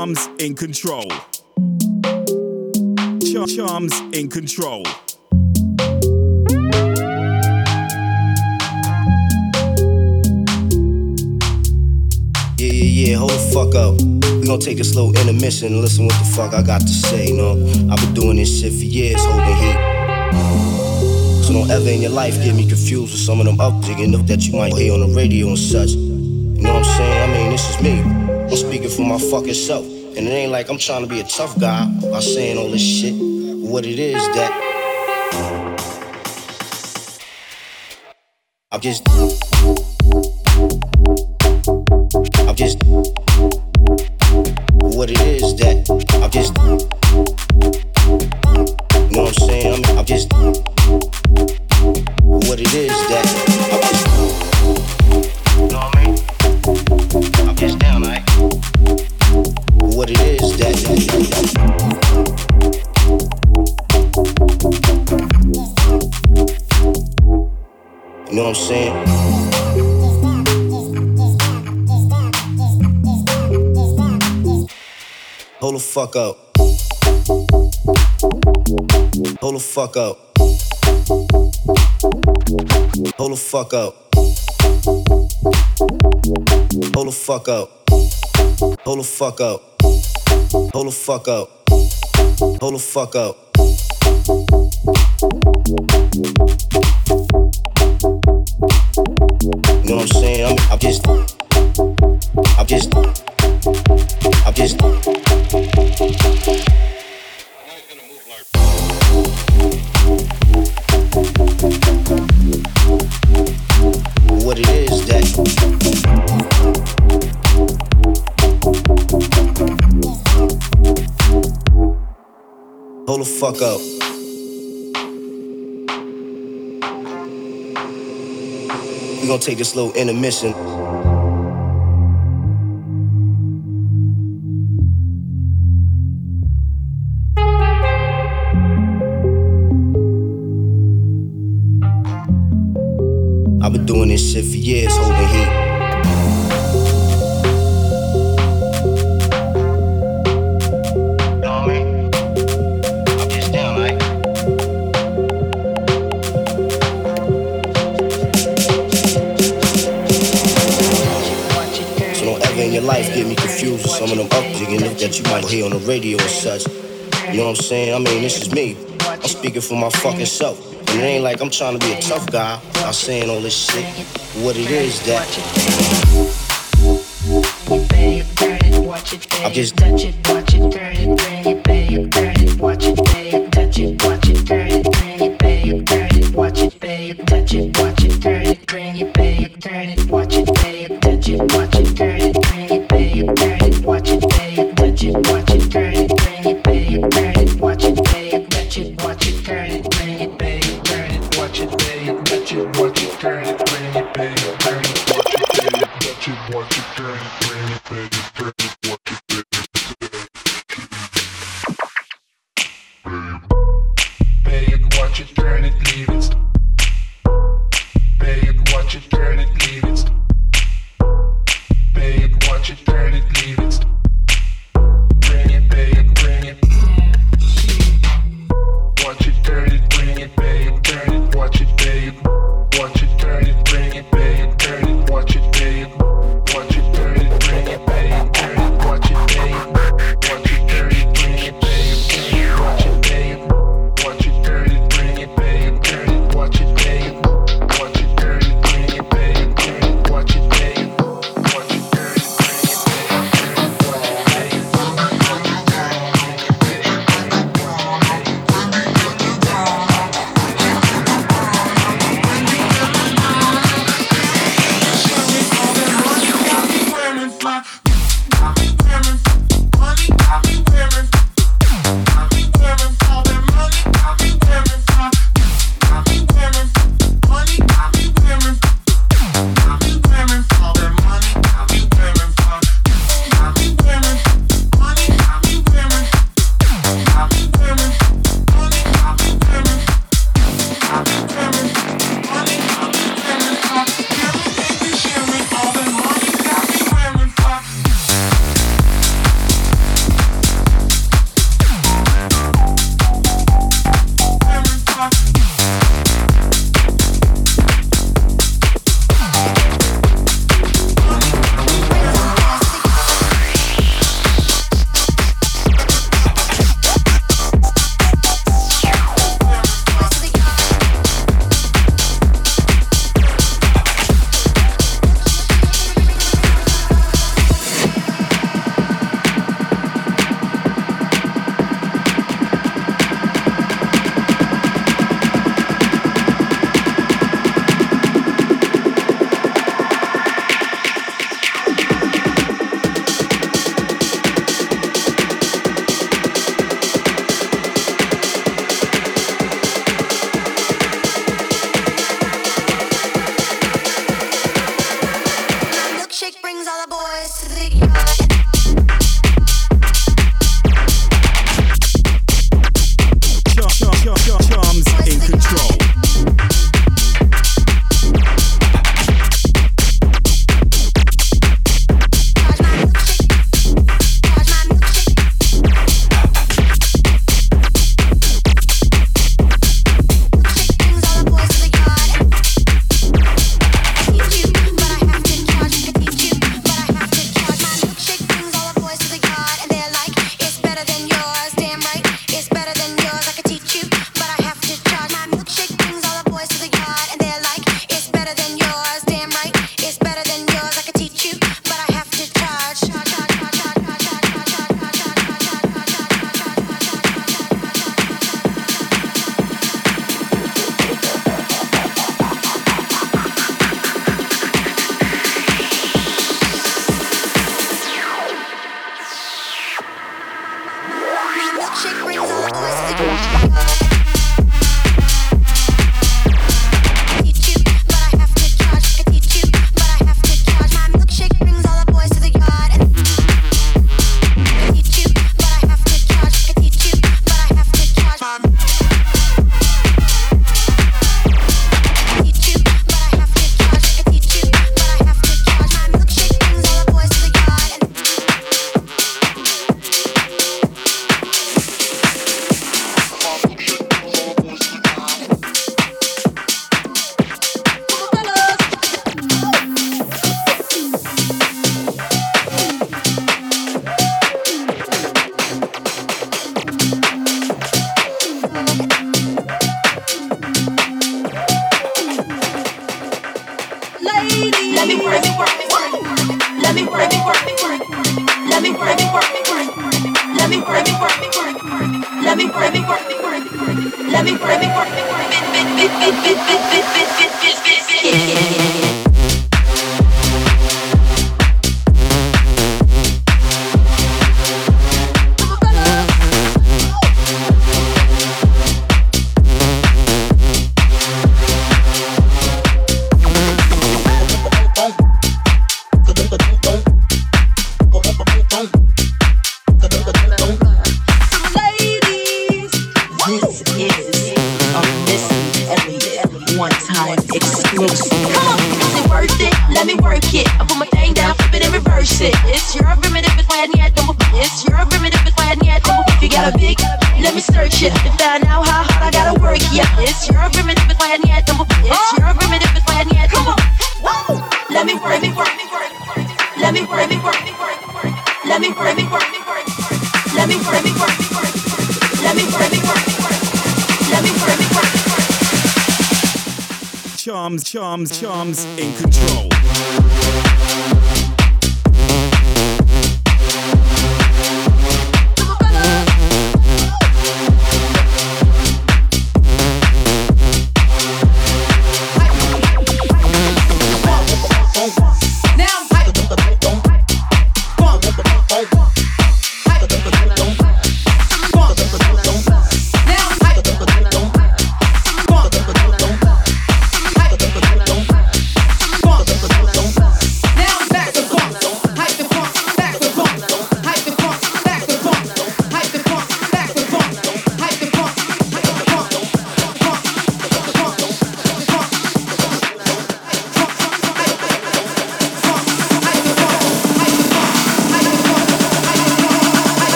Charmes in control. Char- Charmes in control. Yeah, yeah, yeah, hold the fuck up. We gonna take this little intermission and listen what the fuck I got to say, you know? I've been doing this shit for years, holding heat. So don't ever in your life get me confused with some of them updigging that you might hear on the radio and such. You know what I'm saying? I mean, this is me. I'm speaking for my fucking self. And it ain't like I'm trying to be a tough guy by saying all this shit. What it is that I'm just fuck up. Hold the fuck up. Hold the fuck up. Hold the fuck up. Hold the fuck up. You know what I'm saying? I'm, I'm just. Fuck up. We gonna take this little intermission. I've been doing this shit for years, holding heat. Confused with some of them updigging that you might hear on the radio and such. You know what I'm saying? I mean, this is me. I'm speaking for my fucking self. And it ain't like I'm trying to be a tough guy by saying all this shit. What it is that I'm just touch it, watch it, turn it, bring it, it, it,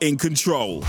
in control.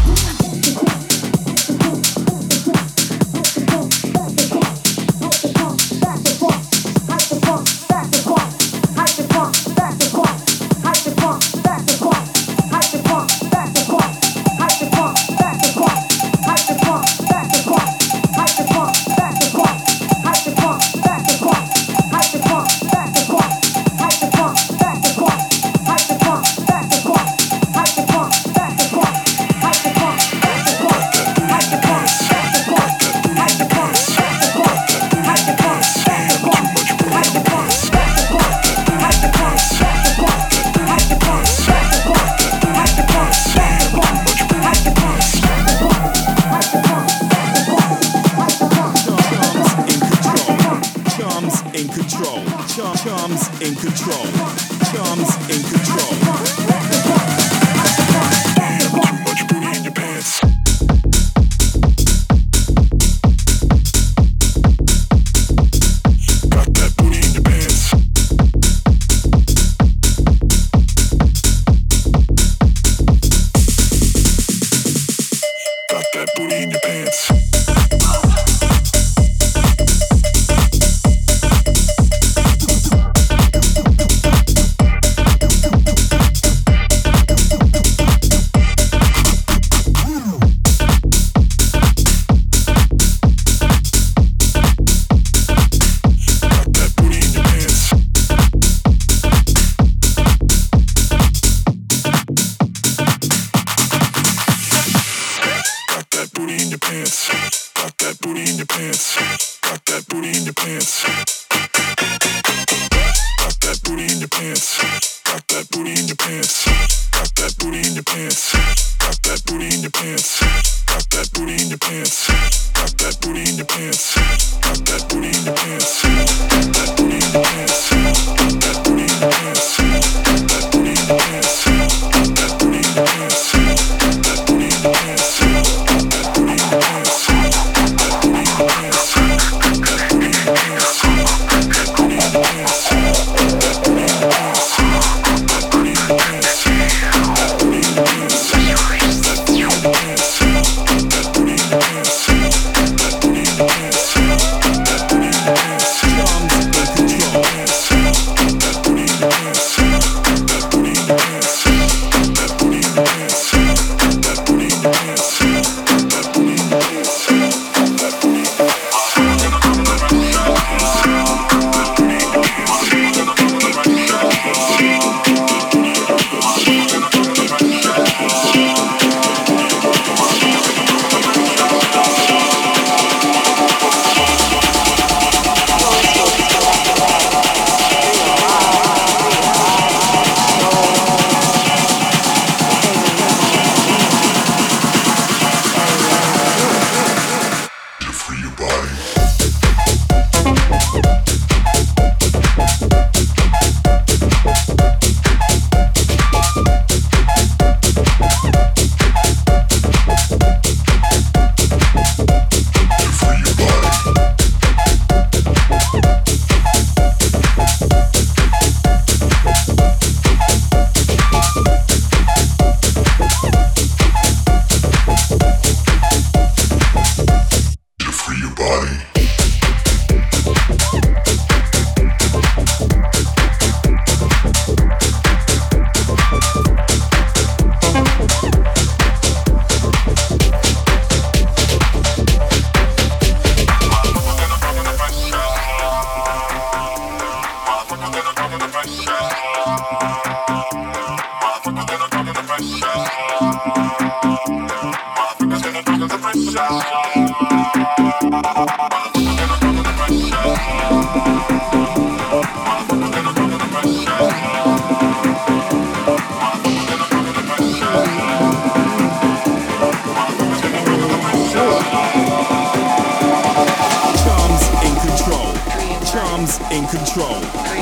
in control.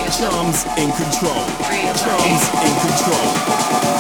Charmes in control. Drums in control.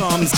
And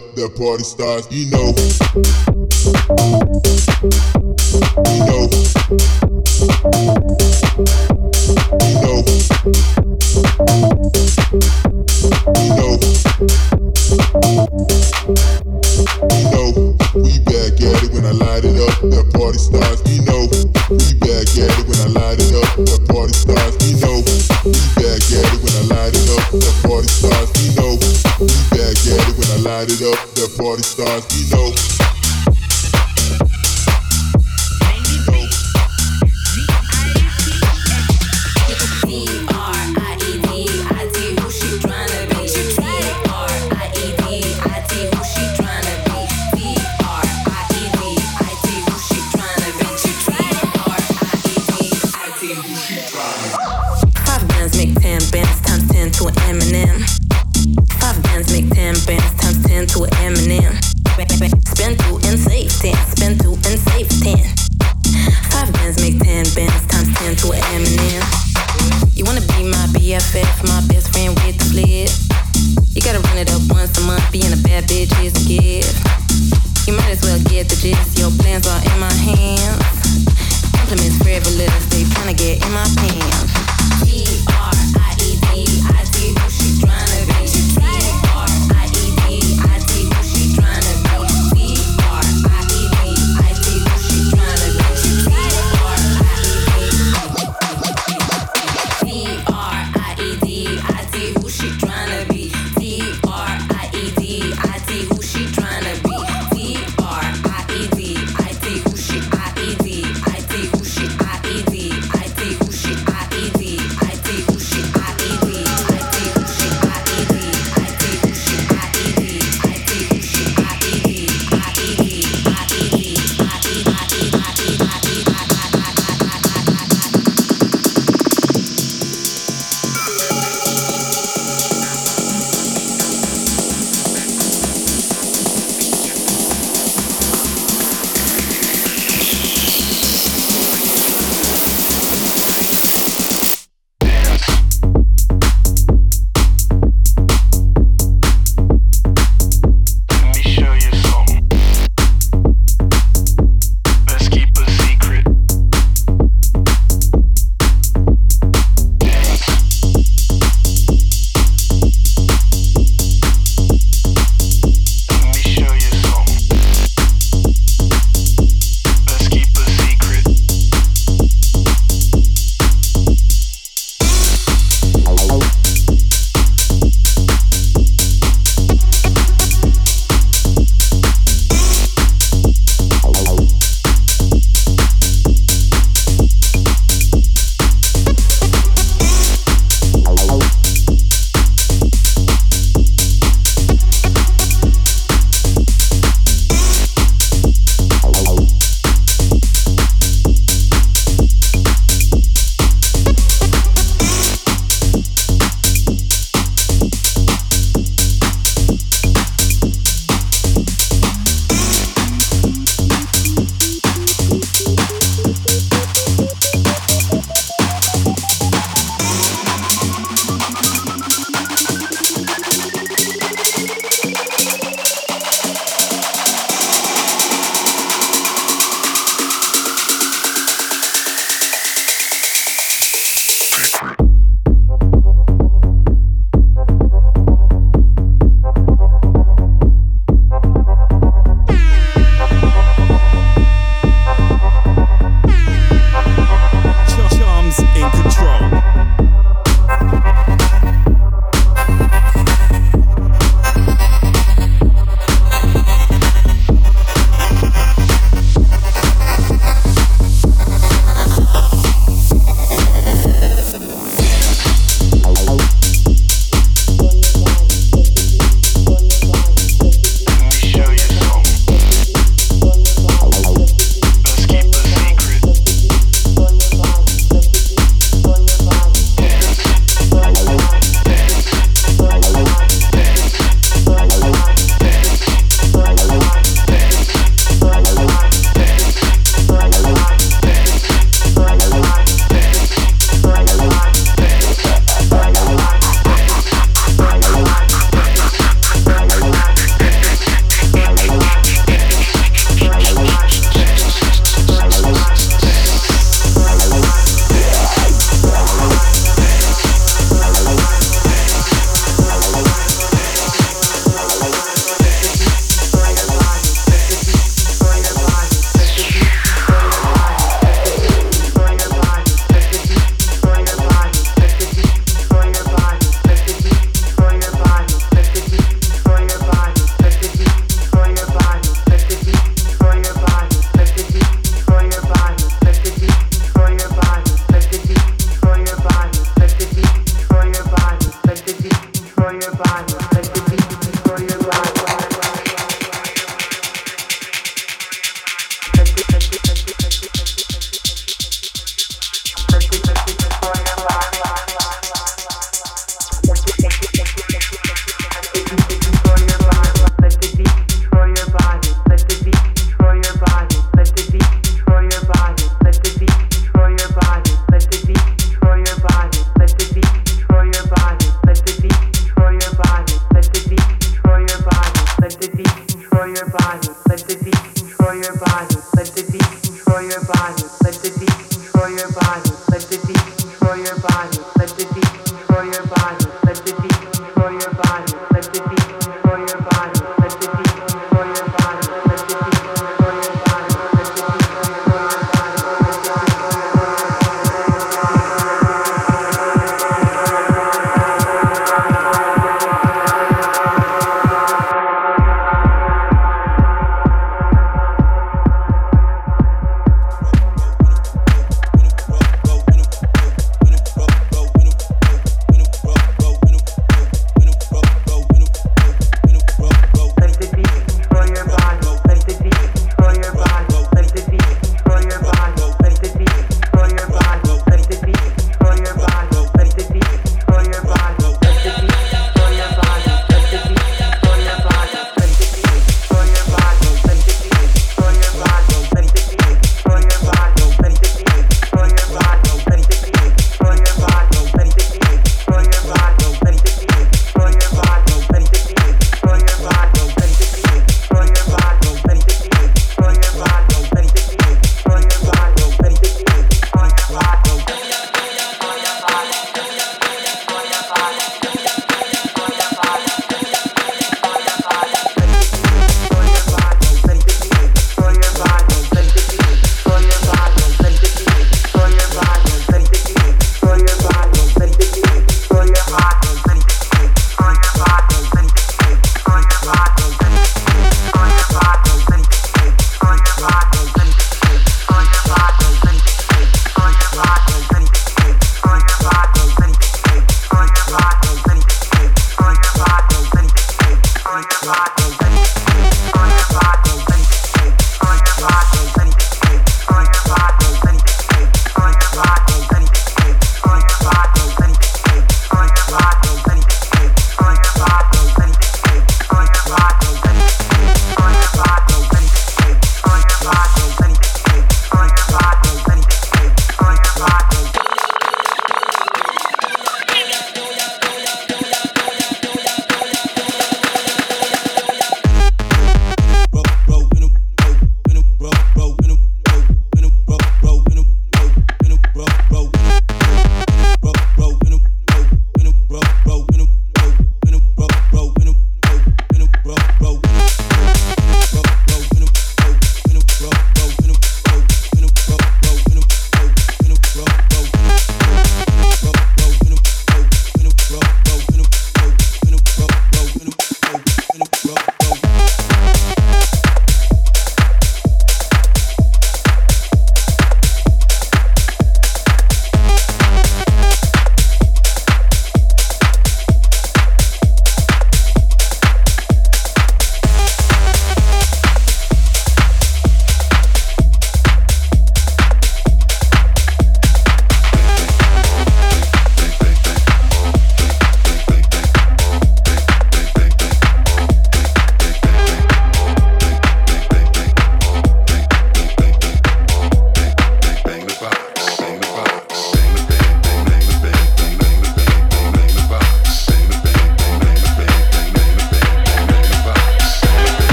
up, that party starts. You know. You know. You know. You know. You know. We back at it when I light it up, that party starts. You know. We back at it when I light it up, that party starts. light it up, that party starts, you know.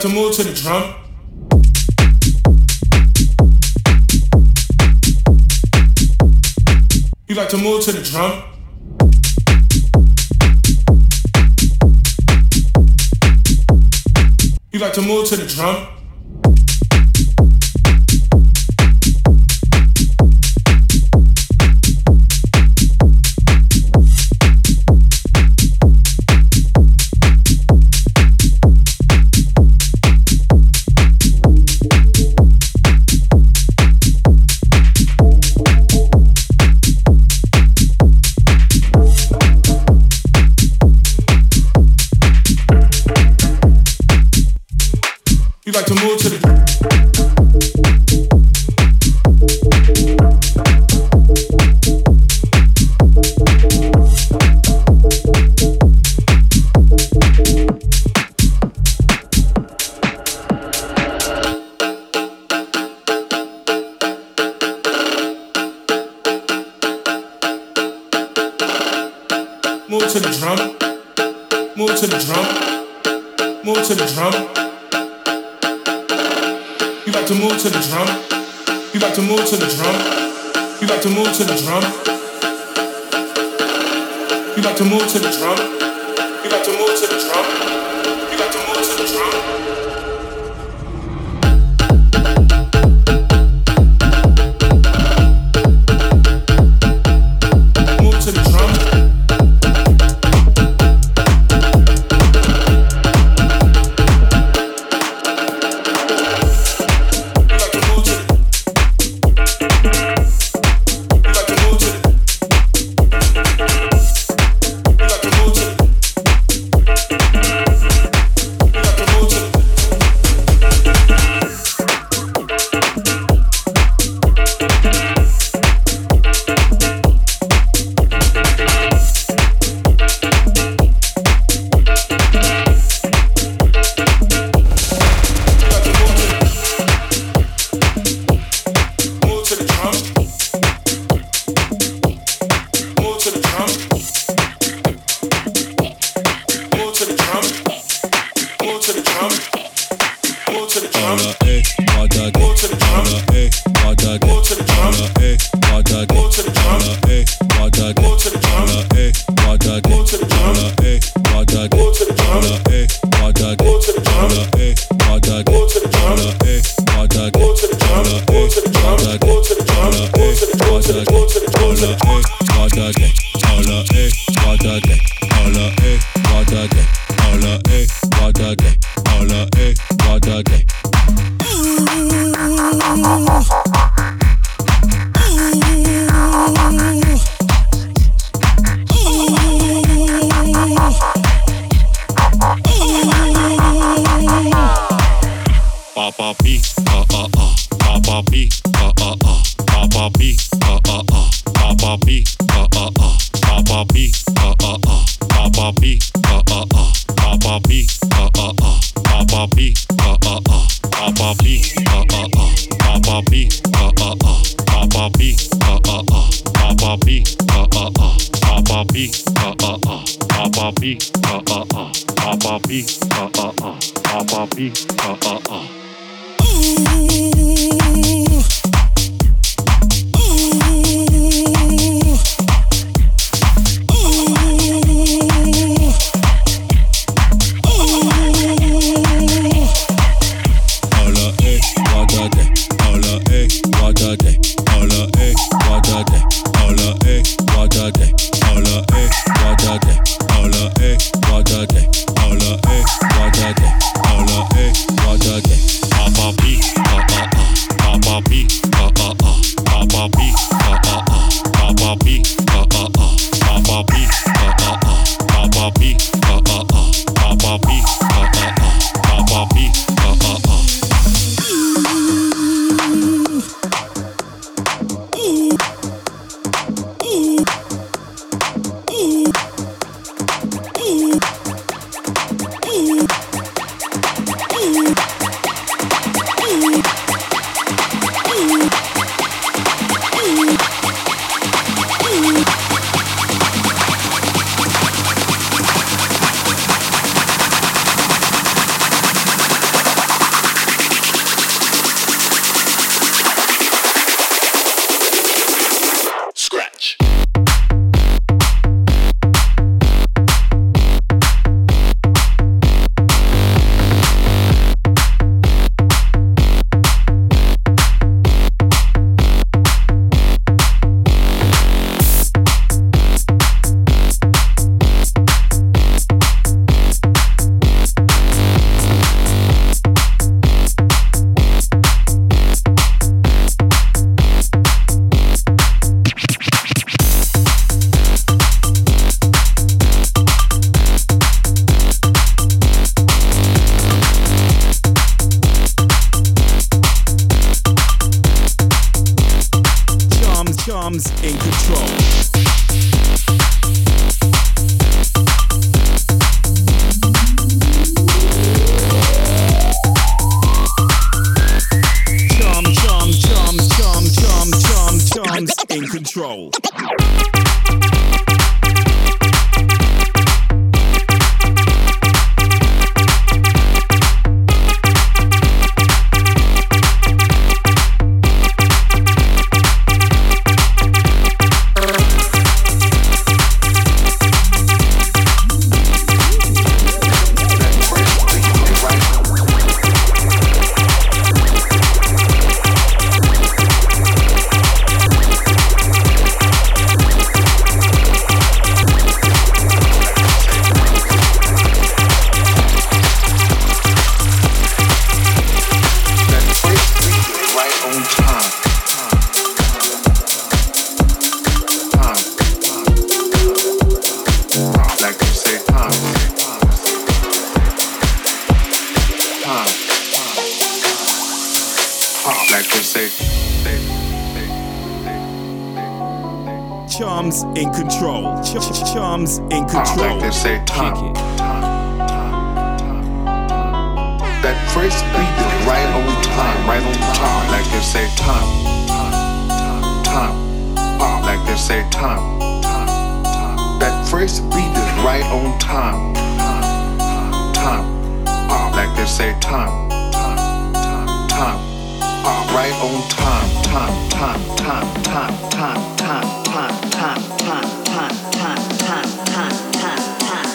To move to the drum. You like to move to the drum. You like to move to the drum. Papa B, uh uh uh. Papa B, uh uh uh. Papa B, uh uh uh. Papa B, uh uh uh. Papa B, uh uh Ooh. grace to be just right on time. Time, time, time. Like they say, time, time, time, time. Uh, right on time, time, time, time, time, time, time, time, time, time, time, time, time, time, time, time, time, time.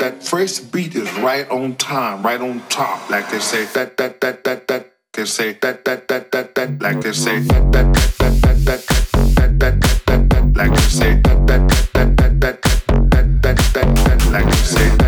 That first beat is right on time, right on top, like they say. That that that that that que say, that that that that that like que say, that that that that that that that that that like que say, that that that that that that that that that. like que say.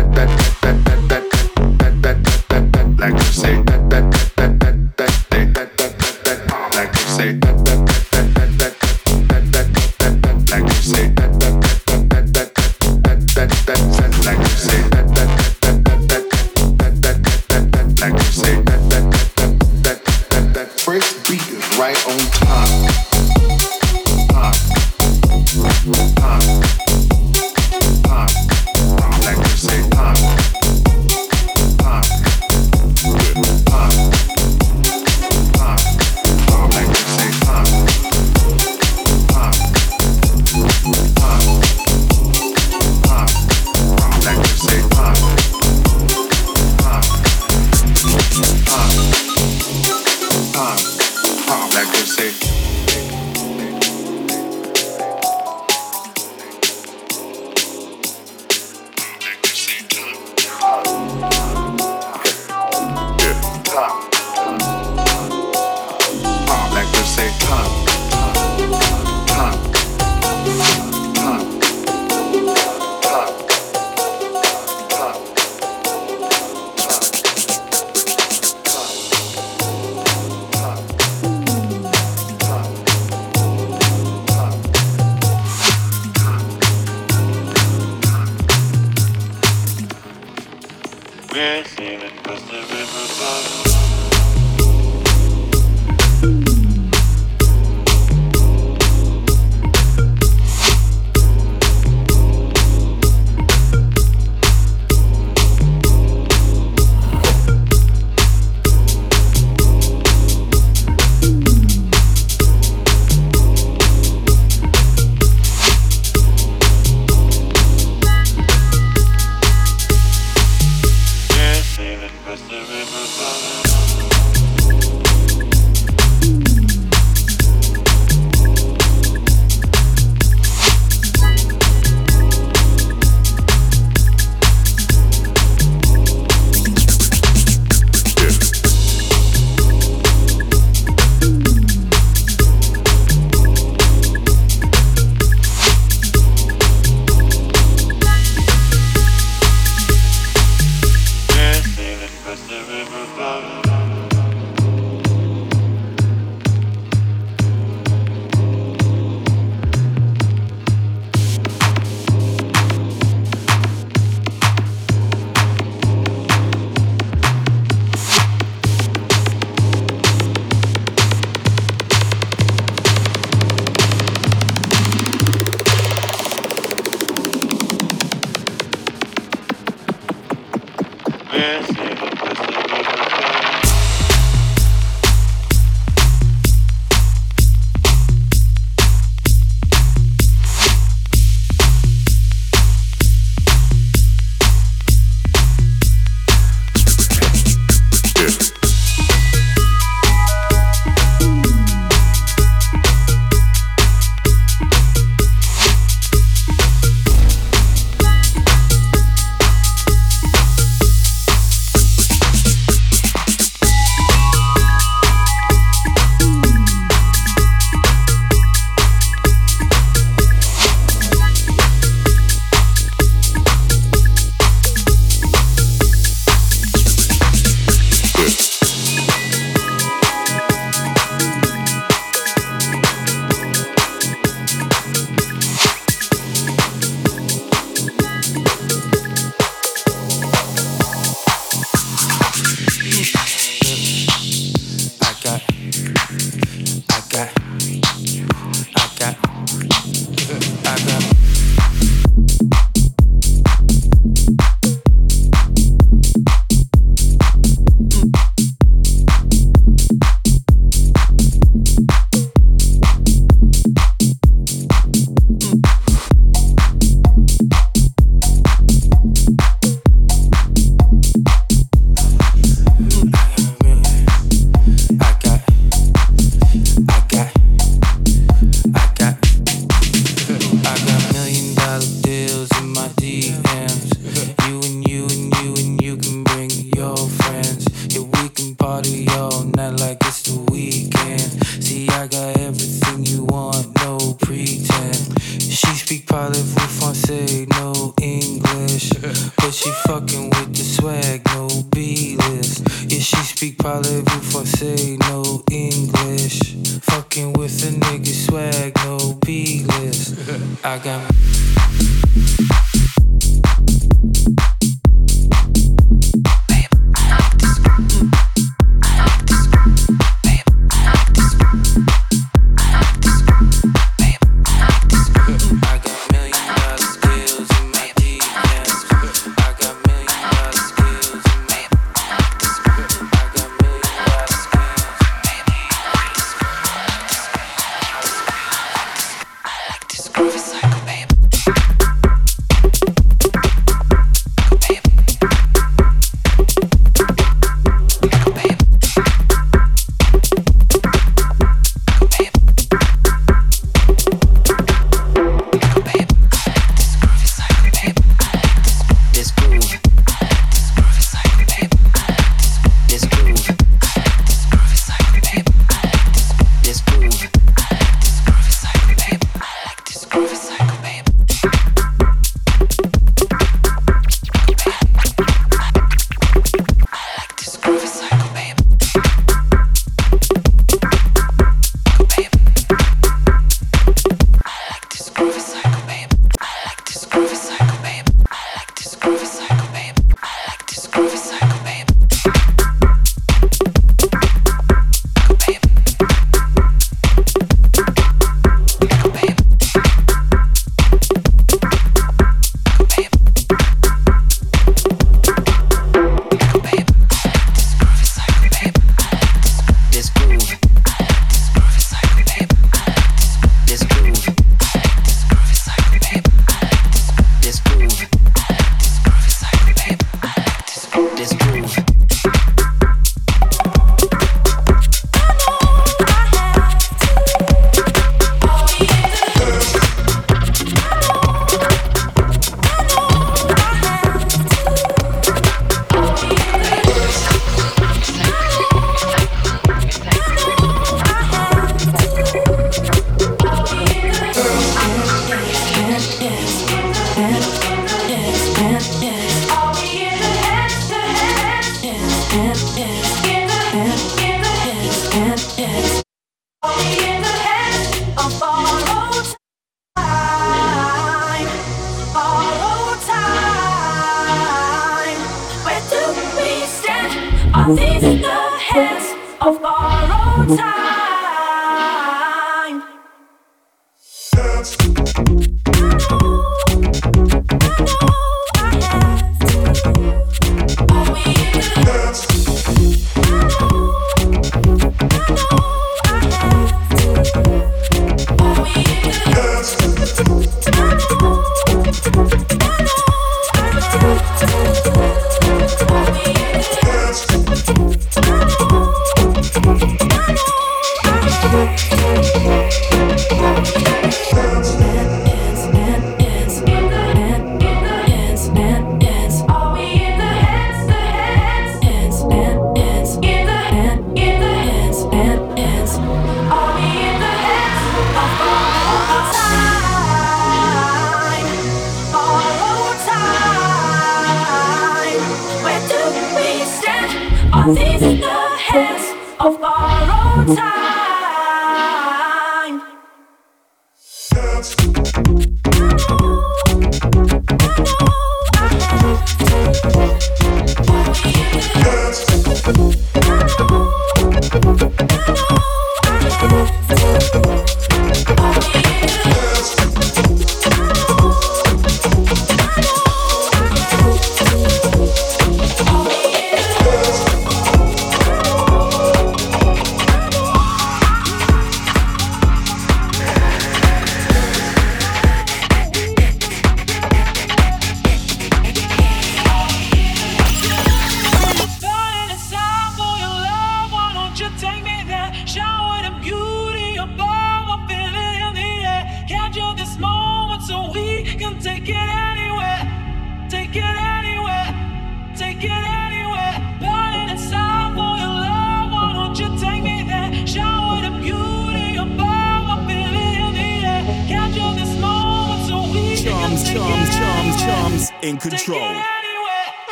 Groovy cycle,